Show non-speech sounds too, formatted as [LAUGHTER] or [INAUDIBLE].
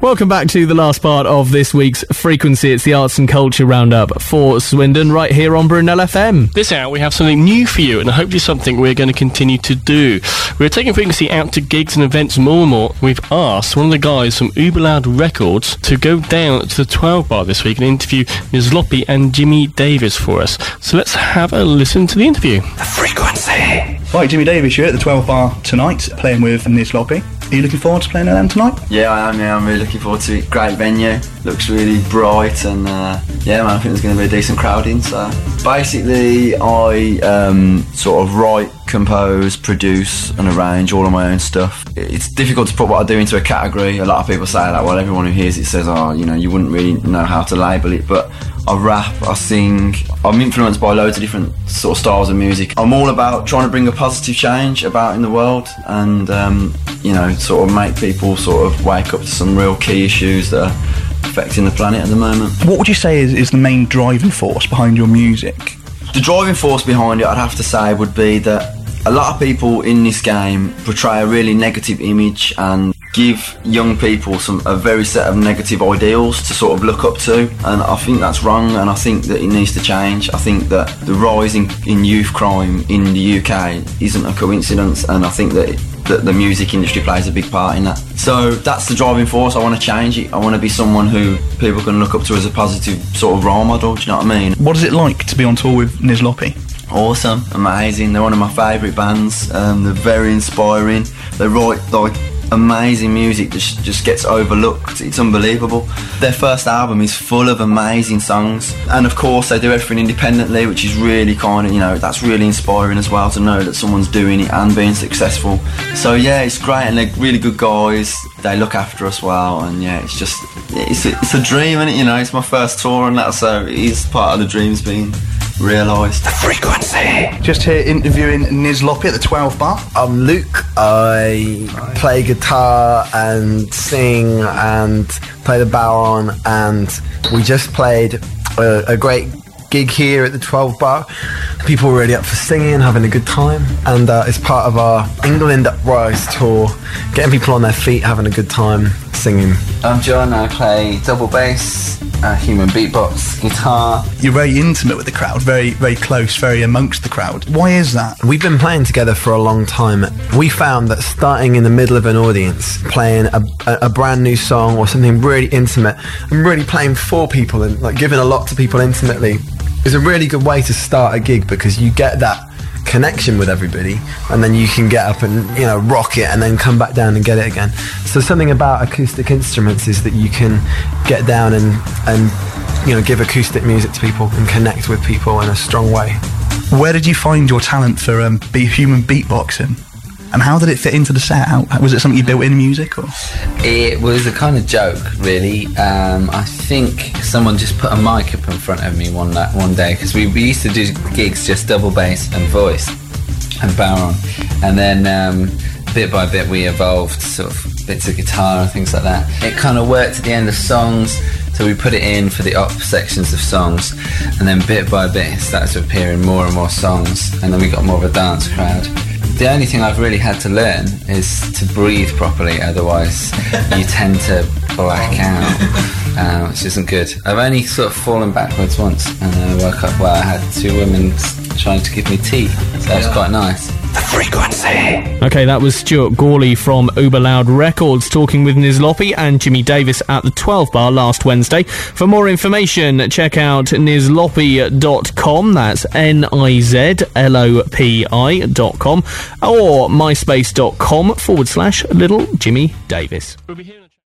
Welcome back to the last part of this week's Frequency. It's the arts and culture roundup for Swindon, right here on Brunel FM. This hour, we have something new for you, and hopefully something we're going to continue to do. We're taking Frequency out to gigs and events more and more. We've asked one of the guys from Uber Loud Records to go down to the 12 bar this week and interview Nizlopi and Jimmy Davis for us. So let's have a listen to the interview. The Frequency. Right, Jimmy Davis, you're at the 12 bar tonight, playing with Nizlopi. Are you looking forward to playing at them tonight? Yeah, I am. Yeah, I'm really looking forward to it. Great venue, looks really bright, and uh, yeah, man, I think there's going to be a decent crowd in. So basically, I um, sort of write, compose, produce, and arrange all of my own stuff. It's difficult to put what I do into a category. A lot of people say that. Well, everyone who hears it says, "Oh, you know, you wouldn't really know how to label it," but I rap, I sing. I'm influenced by loads of different sort of styles of music. I'm all about trying to bring a positive change about in the world, and um, you know, sort of make people sort of wake up to some real key issues that are affecting the planet at the moment. What would you say is, is the main driving force behind your music? The driving force behind it, I'd have to say, would be that a lot of people in this game portray a really negative image and give young people some a very set of negative ideals to sort of look up to and I think that's wrong and I think that it needs to change. I think that the rise in, in youth crime in the UK isn't a coincidence and I think that that the music industry plays a big part in that. So that's the driving force. I want to change it. I want to be someone who people can look up to as a positive sort of role model. Do you know what I mean? What is it like to be on tour with Nizlopi? Awesome, amazing. They're one of my favourite bands. Um, they're very inspiring. They write like amazing music that just, just gets overlooked. It's unbelievable. Their first album is full of amazing songs, and of course they do everything independently, which is really kind of you know that's really inspiring as well to know that someone's doing it and being successful. So yeah, it's great, and they're really good guys. They look after us well, and yeah, it's just it's a, it's a dream, and you know it's my first tour, and that so it is part of the dreams being realised. The frequency. Just here interviewing Nizlopi at the 12 bar. I'm Luke. I play guitar and sing and play the bodhrán, and we just played a, a great gig here at the 12 bar. People were really up for singing, having a good time, and uh, it's part of our England Uprise tour, getting people on their feet, having a good time singing. I'm John. I play double bass, uh, human beatbox, guitar. You're very intimate with the crowd, very, very close, very amongst the crowd. Why is that? We've been playing together for a long time. We found that starting in the middle of an audience, playing a, a, a brand new song or something really intimate, and really playing for people and like giving a lot to people intimately, is a really good way to start a gig because you get that connection with everybody and then you can get up and you know rock it and then come back down and get it again so something about acoustic instruments is that you can get down and and you know give acoustic music to people and connect with people in a strong way Where did you find your talent for um, be human beatboxing? And how did it fit into the set? How, was it something you built in music or? It was a kind of joke, really. Um, I think someone just put a mic up in front of me one one day because we, we used to do gigs just double bass and voice and bodhrán, and then um, bit by bit we evolved sort of bits of guitar and things like that. It kind of worked at the end of songs. So we put it in for the up sections of songs, and then bit by bit it started to appear in more and more songs, and then we got more of a dance crowd. The only thing I've really had to learn is to breathe properly, otherwise you [LAUGHS] tend to black out, uh, which isn't good. I've only sort of fallen backwards once, and I woke up where I had two women trying to give me tea. So that was quite nice. Okay, that was Stuart Gawley from Uber Loud Records talking with Nizlopi and Jimmy Davis at the 12 bar last Wednesday. For more information, check out nizlopi.com, that's N-I-Z-L-O-P-I dot com, or myspace.com forward slash little Jimmy Davis. We'll be hearing